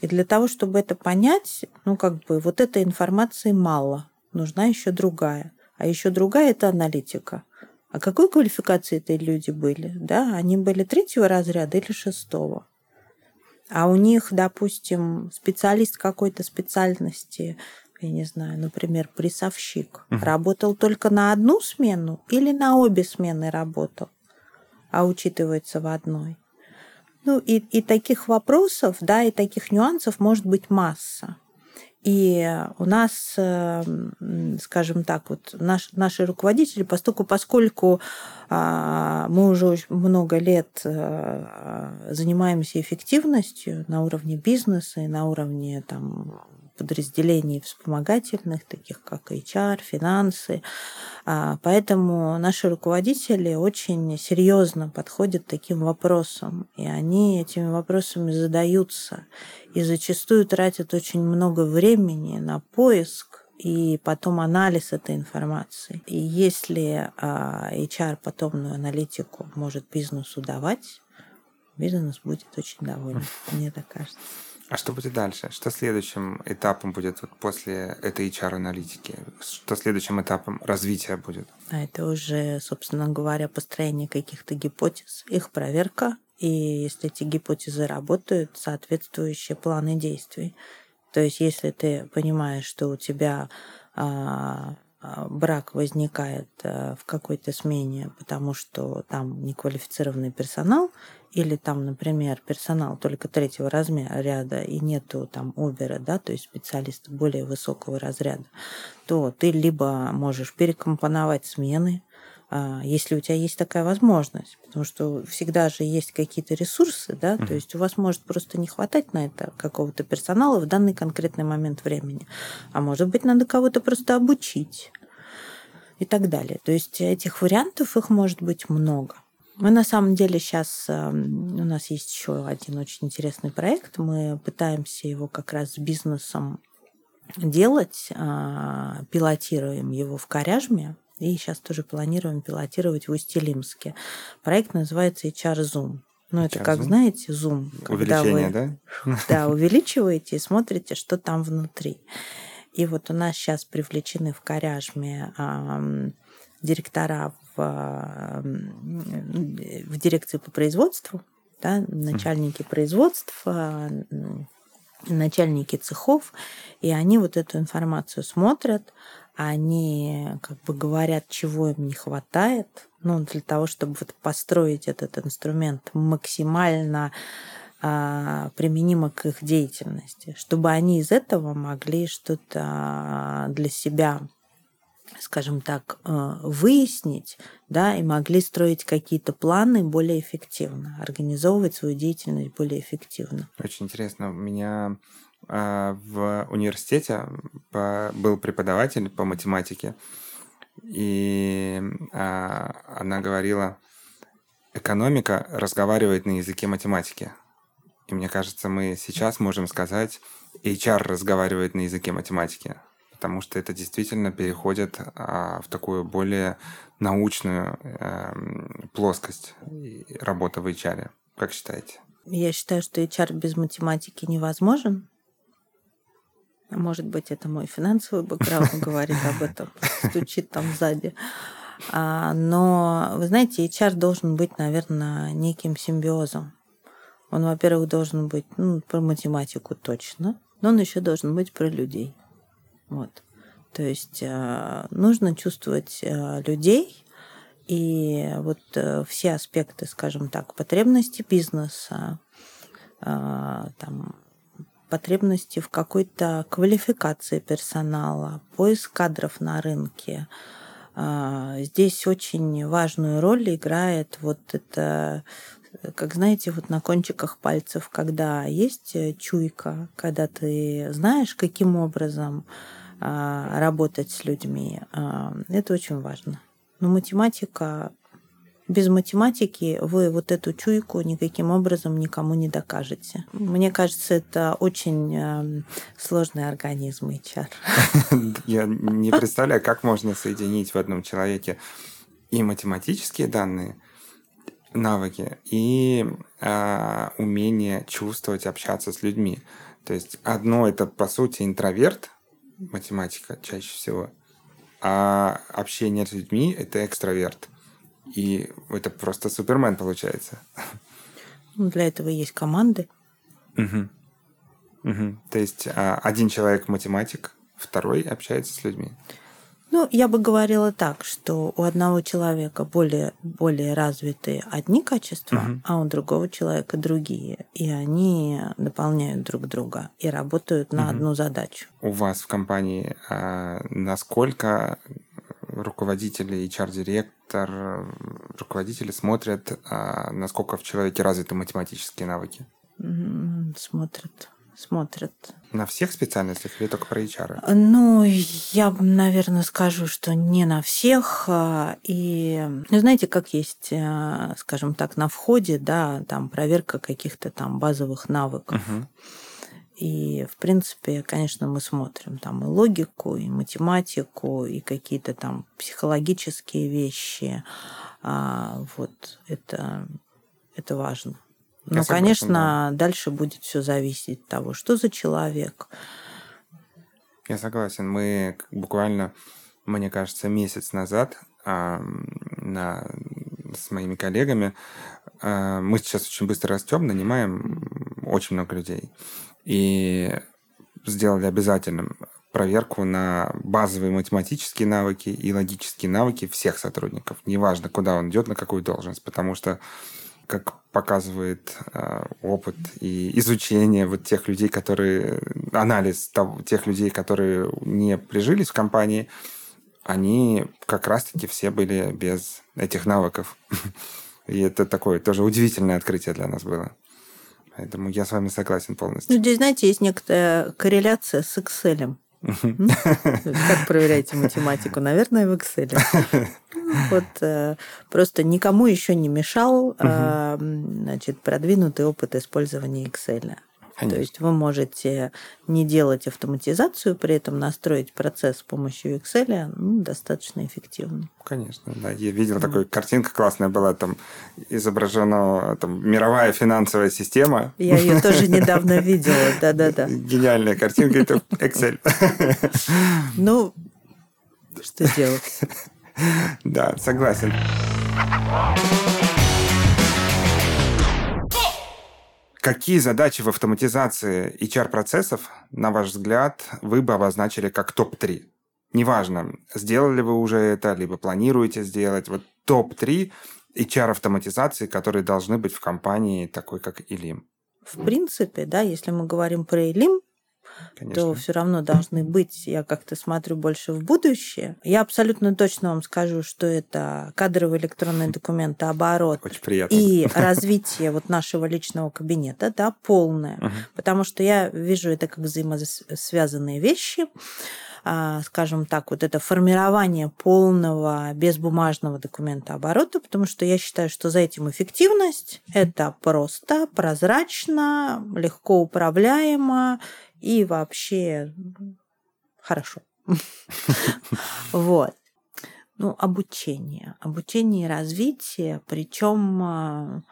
И для того, чтобы это понять, ну, как бы вот этой информации мало. Нужна еще другая. А еще другая – это аналитика. А какой квалификации эти люди были? Да, они были третьего разряда или шестого? А у них, допустим, специалист какой-то специальности, я не знаю, например, прессовщик, угу. работал только на одну смену или на обе смены работал, а учитывается в одной. Ну и, и таких вопросов, да, и таких нюансов может быть масса. И у нас, эм, скажем так, вот наш, наши руководители, поскольку, поскольку а, мы уже очень много лет э, занимаемся эффективностью на уровне бизнеса и на уровне там, подразделений вспомогательных, таких как HR, финансы. А, поэтому наши руководители очень серьезно подходят к таким вопросам, и они этими вопросами задаются, и зачастую тратят очень много времени на поиск и потом анализ этой информации. И если а, HR потомную аналитику может бизнесу давать, бизнес будет очень доволен, мне так кажется. А что будет дальше? Что следующим этапом будет вот после этой HR-аналитики? Что следующим этапом развития будет? А это уже, собственно говоря, построение каких-то гипотез, их проверка, и если эти гипотезы работают, соответствующие планы действий. То есть, если ты понимаешь, что у тебя а, а, брак возникает а, в какой-то смене, потому что там неквалифицированный персонал, или там, например, персонал только третьего размера ряда и нету там обера, да, то есть специалиста более высокого разряда, то ты либо можешь перекомпоновать смены, а, если у тебя есть такая возможность, потому что всегда же есть какие-то ресурсы, да, то есть у вас может просто не хватать на это какого-то персонала в данный конкретный момент времени, а может быть надо кого-то просто обучить и так далее. То есть этих вариантов их может быть много. Мы на самом деле сейчас, эм, у нас есть еще один очень интересный проект, мы пытаемся его как раз с бизнесом делать, а, пилотируем его в Коряжме, и сейчас тоже планируем пилотировать в Усть-Илимске. Проект называется HR Zoom. Ну, это как, Zoom? знаете, Zoom. Увеличение, вы, да? Да, увеличиваете и смотрите, что там внутри. И вот у нас сейчас привлечены в Коряжме директора в, в дирекции по производству, да, начальники производства, начальники цехов, и они вот эту информацию смотрят, они как бы говорят, чего им не хватает, ну, для того, чтобы вот построить этот инструмент максимально а, применимо к их деятельности, чтобы они из этого могли что-то для себя скажем так, э, выяснить, да, и могли строить какие-то планы более эффективно, организовывать свою деятельность более эффективно. Очень интересно. У меня э, в университете был преподаватель по математике, и э, она говорила, экономика разговаривает на языке математики. И мне кажется, мы сейчас можем сказать, HR разговаривает на языке математики потому что это действительно переходит а, в такую более научную а, плоскость работы в HR. Как считаете? Я считаю, что HR без математики невозможен. Может быть, это мой финансовый бэкграунд говорит об этом, стучит там сзади. А, но, вы знаете, HR должен быть, наверное, неким симбиозом. Он, во-первых, должен быть ну, про математику точно, но он еще должен быть про людей. Вот. То есть э, нужно чувствовать э, людей, и вот э, все аспекты, скажем так, потребности бизнеса, там, потребности в какой-то квалификации персонала, поиск кадров на рынке. Здесь очень важную роль играет вот это, как знаете, вот на кончиках пальцев, когда есть чуйка, когда ты знаешь, каким образом а, работать с людьми. А, это очень важно. Но математика без математики вы вот эту чуйку никаким образом никому не докажете. Мне кажется, это очень э, сложный организм HR. Я не представляю, как можно соединить в одном человеке и математические данные, навыки, и э, умение чувствовать, общаться с людьми. То есть одно это, по сути, интроверт, математика чаще всего. А общение с людьми – это экстраверт. и это просто супермен получается. Ну, для этого есть команды. Угу. Угу. То есть а, один человек математик, второй общается с людьми. Ну, я бы говорила так, что у одного человека более, более развитые одни качества, угу. а у другого человека другие. И они дополняют друг друга и работают на угу. одну задачу. У вас в компании а, насколько руководители, HR-директор, руководители смотрят, а, насколько в человеке развиты математические навыки? Смотрят смотрят. На всех специальностях или только про HR? Ну, я, наверное, скажу, что не на всех. А, и, ну, знаете, как есть, а, скажем так, на входе, да, там проверка каких-то там базовых навыков. Угу. И, в принципе, конечно, мы смотрим там и логику, и математику, и какие-то там психологические вещи. А, вот это, это важно. Ну, согласен, конечно, да. дальше будет все зависеть от того, что за человек. Я согласен. Мы буквально, мне кажется, месяц назад э, на, с моими коллегами э, мы сейчас очень быстро растем, нанимаем очень много людей. И сделали обязательным проверку на базовые математические навыки и логические навыки всех сотрудников. Неважно, куда он идет, на какую должность, потому что как показывает э, опыт и изучение вот тех людей, которые анализ тех людей, которые не прижились в компании, они как раз-таки все были без этих навыков. И это такое тоже удивительное открытие для нас было. Поэтому я с вами согласен полностью. Ну, здесь, знаете, есть некоторая корреляция с Excel. Как проверяете математику? Наверное, в Excel. Вот э, просто никому еще не мешал э, значит, продвинутый опыт использования Excel. Конечно. То есть вы можете не делать автоматизацию, при этом настроить процесс с помощью Excel ну, достаточно эффективно. Конечно, да. Я видел, такая картинка классная была, там изображена там, мировая финансовая система. Я ее тоже недавно видела, да-да-да. Гениальная картинка, это Excel. Ну, что делать? Да, согласен. Какие задачи в автоматизации HR-процессов, на ваш взгляд, вы бы обозначили как топ-3? Неважно, сделали вы уже это, либо планируете сделать. Вот топ-3 HR-автоматизации, которые должны быть в компании такой, как Илим. В принципе, да, если мы говорим про Илим, Конечно. то все равно должны быть. Я как-то смотрю больше в будущее. Я абсолютно точно вам скажу, что это кадровый электронный документооборот Очень приятно. и развитие вот нашего личного кабинета, да, полное. Угу. Потому что я вижу это как взаимосвязанные вещи а, скажем так, вот это формирование полного безбумажного документа оборота, потому что я считаю, что за этим эффективность, это просто, прозрачно, легко управляемо и вообще хорошо. Вот. Ну, обучение. Обучение и развитие, причем а,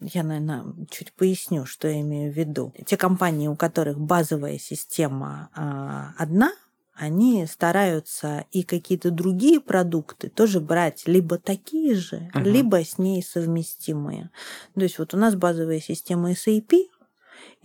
я, наверное, чуть поясню, что я имею в виду. Те компании, у которых базовая система а, одна, они стараются и какие-то другие продукты тоже брать либо такие же, uh-huh. либо с ней совместимые. То есть вот у нас базовая система SAP,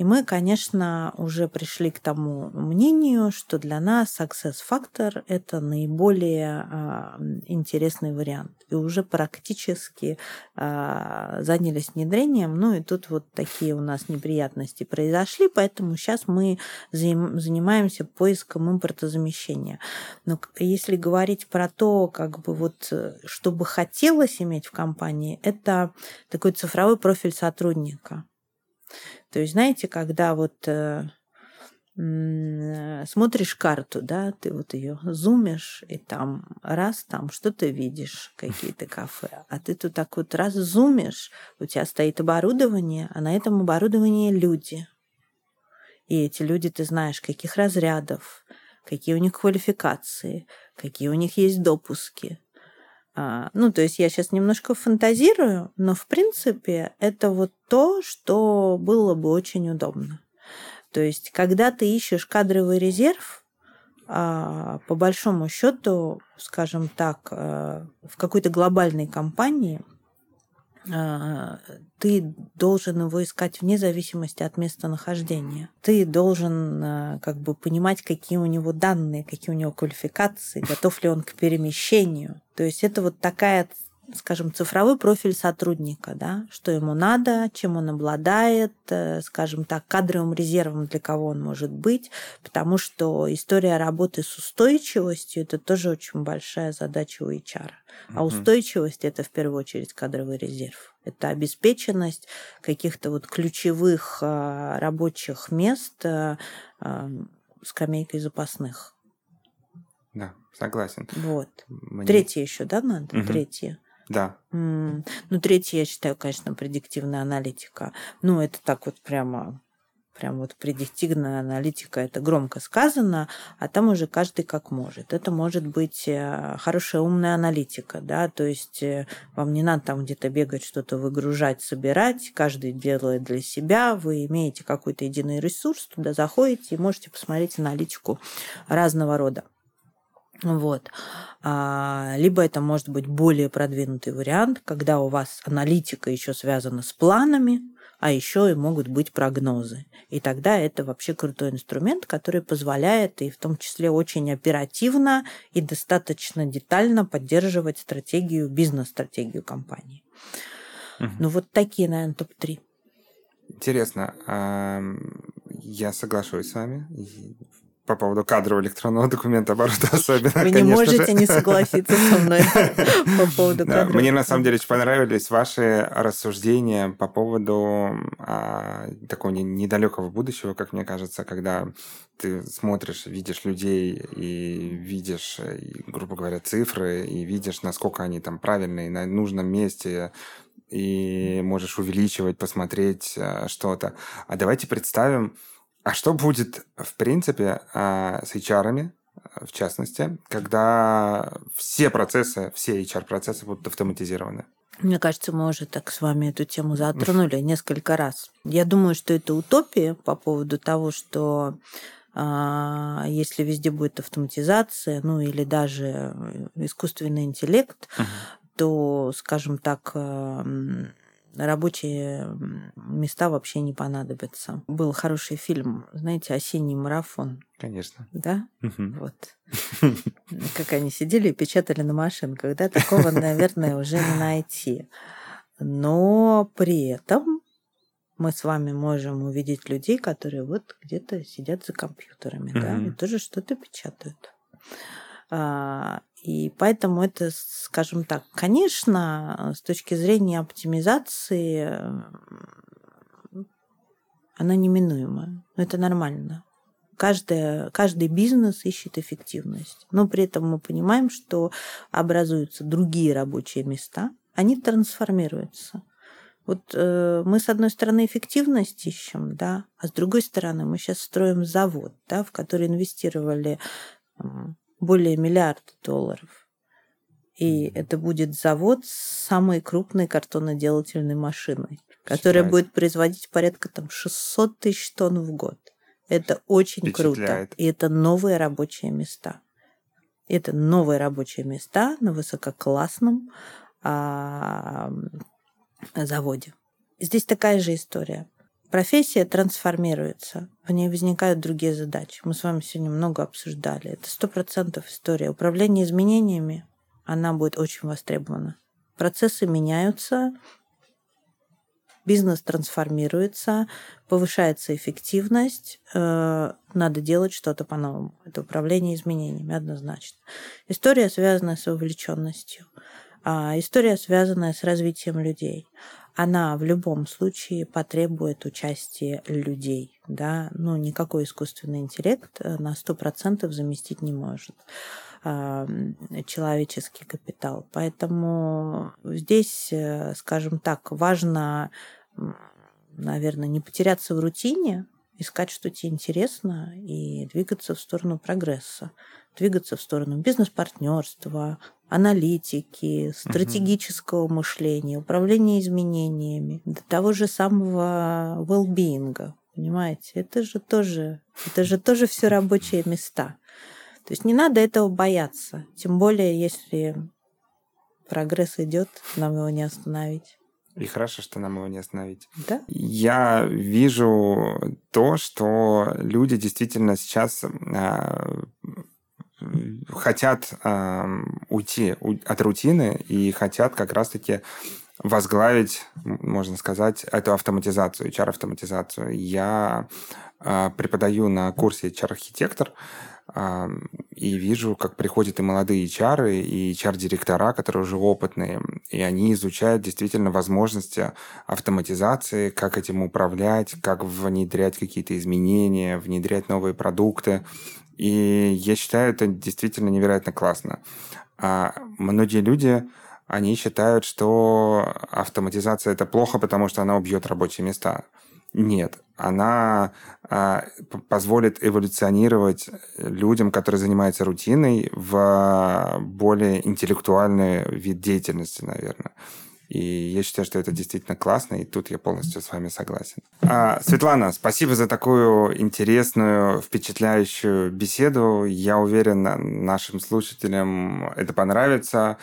и мы, конечно, уже пришли к тому мнению, что для нас Success Factor – это наиболее а, интересный вариант. И уже практически а, занялись внедрением. Ну и тут вот такие у нас неприятности произошли, поэтому сейчас мы занимаемся поиском импортозамещения. Но если говорить про то, как бы вот, что бы хотелось иметь в компании, это такой цифровой профиль сотрудника. То есть, знаете, когда вот э, смотришь карту, да, ты вот ее зумишь, и там раз, там что-то видишь, какие-то кафе, а ты тут так вот раз зумишь, у тебя стоит оборудование, а на этом оборудовании люди. И эти люди, ты знаешь, каких разрядов, какие у них квалификации, какие у них есть допуски, ну, то есть я сейчас немножко фантазирую, но в принципе это вот то, что было бы очень удобно. То есть, когда ты ищешь кадровый резерв, а, по большому счету, скажем так, э, в какой-то глобальной компании а, ты должен его искать вне зависимости от местонахождения. Ты должен э, как бы понимать, какие у него данные, какие у него квалификации, готов ли он к перемещению. То есть это вот такая скажем, цифровой профиль сотрудника, да, что ему надо, чем он обладает, э, скажем так, кадровым резервом, для кого он может быть, потому что история работы с устойчивостью – это тоже очень большая задача у HR. А устойчивость – это в первую очередь кадровый резерв. Это обеспеченность каких-то вот ключевых э, рабочих мест э, скамейкой запасных. Да, согласен. Вот. Мне... Третье еще, да, надо? Угу. Третье. Да. Mm. Ну, третье, я считаю, конечно, предиктивная аналитика. Ну, это так вот прямо прям вот предиктивная аналитика, это громко сказано, а там уже каждый как может. Это может быть э, хорошая умная аналитика, да, то есть э, вам не надо там где-то бегать, что-то выгружать, собирать, каждый делает для себя, вы имеете какой-то единый ресурс, туда заходите и можете посмотреть аналитику разного рода. Вот. А, либо это может быть более продвинутый вариант, когда у вас аналитика еще связана с планами, а еще и могут быть прогнозы. И тогда это вообще крутой инструмент, который позволяет и в том числе очень оперативно и достаточно детально поддерживать стратегию, бизнес-стратегию компании. Угу. Ну вот такие, наверное, топ-3. Интересно. Я соглашусь с вами по поводу кадрового электронного документа оборота особенно. Вы не можете же. не согласиться со мной по поводу кадрового. Мне на самом деле очень понравились ваши рассуждения по поводу а, такого недалекого будущего, как мне кажется, когда ты смотришь, видишь людей и видишь, грубо говоря, цифры, и видишь, насколько они там правильные, на нужном месте, и можешь увеличивать, посмотреть а, что-то. А давайте представим, а что будет, в принципе, а, с HR, в частности, когда все процессы, все HR-процессы будут автоматизированы? Мне кажется, мы уже так с вами эту тему затронули несколько раз. Я думаю, что это утопия по поводу того, что а, если везде будет автоматизация, ну или даже искусственный интеллект, uh-huh. то, скажем так, рабочие места вообще не понадобятся. Был хороший фильм, знаете, «Осенний марафон». Конечно. Да? Вот. Как они сидели и печатали на машинках. Да, такого, наверное, уже не найти. Но при этом мы с вами можем увидеть людей, которые вот где-то сидят за компьютерами, да, и тоже что-то печатают. И поэтому это, скажем так, конечно, с точки зрения оптимизации, она неминуема. Но это нормально. Каждая, каждый бизнес ищет эффективность. Но при этом мы понимаем, что образуются другие рабочие места, они трансформируются. Вот э, мы, с одной стороны, эффективность ищем, да, а с другой стороны, мы сейчас строим завод, да, в который инвестировали более миллиарда долларов. И это будет завод с самой крупной картоноделательной машиной, которая будет производить порядка там 600 тысяч тонн в год. Это очень круто. И это новые рабочие места. Это новые рабочие места на высококлассном а, заводе. Здесь такая же история. Профессия трансформируется, в ней возникают другие задачи. Мы с вами сегодня много обсуждали. Это сто процентов история. Управление изменениями, она будет очень востребована. Процессы меняются, бизнес трансформируется, повышается эффективность, э, надо делать что-то по-новому. Это управление изменениями однозначно. История, связанная с вовлеченностью. А история, связанная с развитием людей она в любом случае потребует участия людей. Да? Ну, никакой искусственный интеллект э, на 100% заместить не может человеческий капитал. Поэтому здесь, э, скажем так, важно, наверное, не потеряться в рутине, искать, что тебе интересно, и двигаться в сторону прогресса, двигаться в сторону бизнес-партнерства, аналитики, стратегического угу. мышления, управления изменениями, до того же самого well-being. Понимаете, это же тоже, это же тоже все рабочие места. То есть не надо этого бояться. Тем более, если прогресс идет, нам его не остановить. И хорошо, что нам его не остановить. Да? Я вижу то, что люди действительно сейчас э, хотят э, уйти от рутины и хотят как раз-таки возглавить, можно сказать, эту автоматизацию, HR-автоматизацию. Я э, преподаю на курсе HR-архитектор, и вижу, как приходят и молодые HR, и HR-директора, которые уже опытные, и они изучают действительно возможности автоматизации, как этим управлять, как внедрять какие-то изменения, внедрять новые продукты. И я считаю, это действительно невероятно классно. А многие люди, они считают, что автоматизация это плохо, потому что она убьет рабочие места. Нет, она а, позволит эволюционировать людям, которые занимаются рутиной, в более интеллектуальный вид деятельности, наверное. И я считаю, что это действительно классно, и тут я полностью с вами согласен. А, Светлана, спасибо за такую интересную, впечатляющую беседу. Я уверен, нашим слушателям это понравится.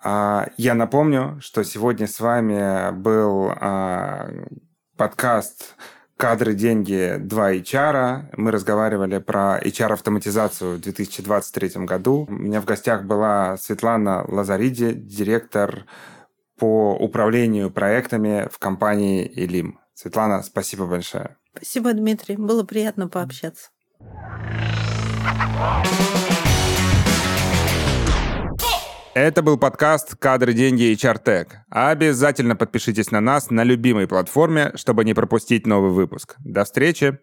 А, я напомню, что сегодня с вами был а, подкаст «Кадры, деньги, два HR». Мы разговаривали про HR-автоматизацию в 2023 году. У меня в гостях была Светлана Лазариди, директор по управлению проектами в компании «Элим». Светлана, спасибо большое. Спасибо, Дмитрий. Было приятно пообщаться. Это был подкаст «Кадры, деньги и чартек». Обязательно подпишитесь на нас на любимой платформе, чтобы не пропустить новый выпуск. До встречи!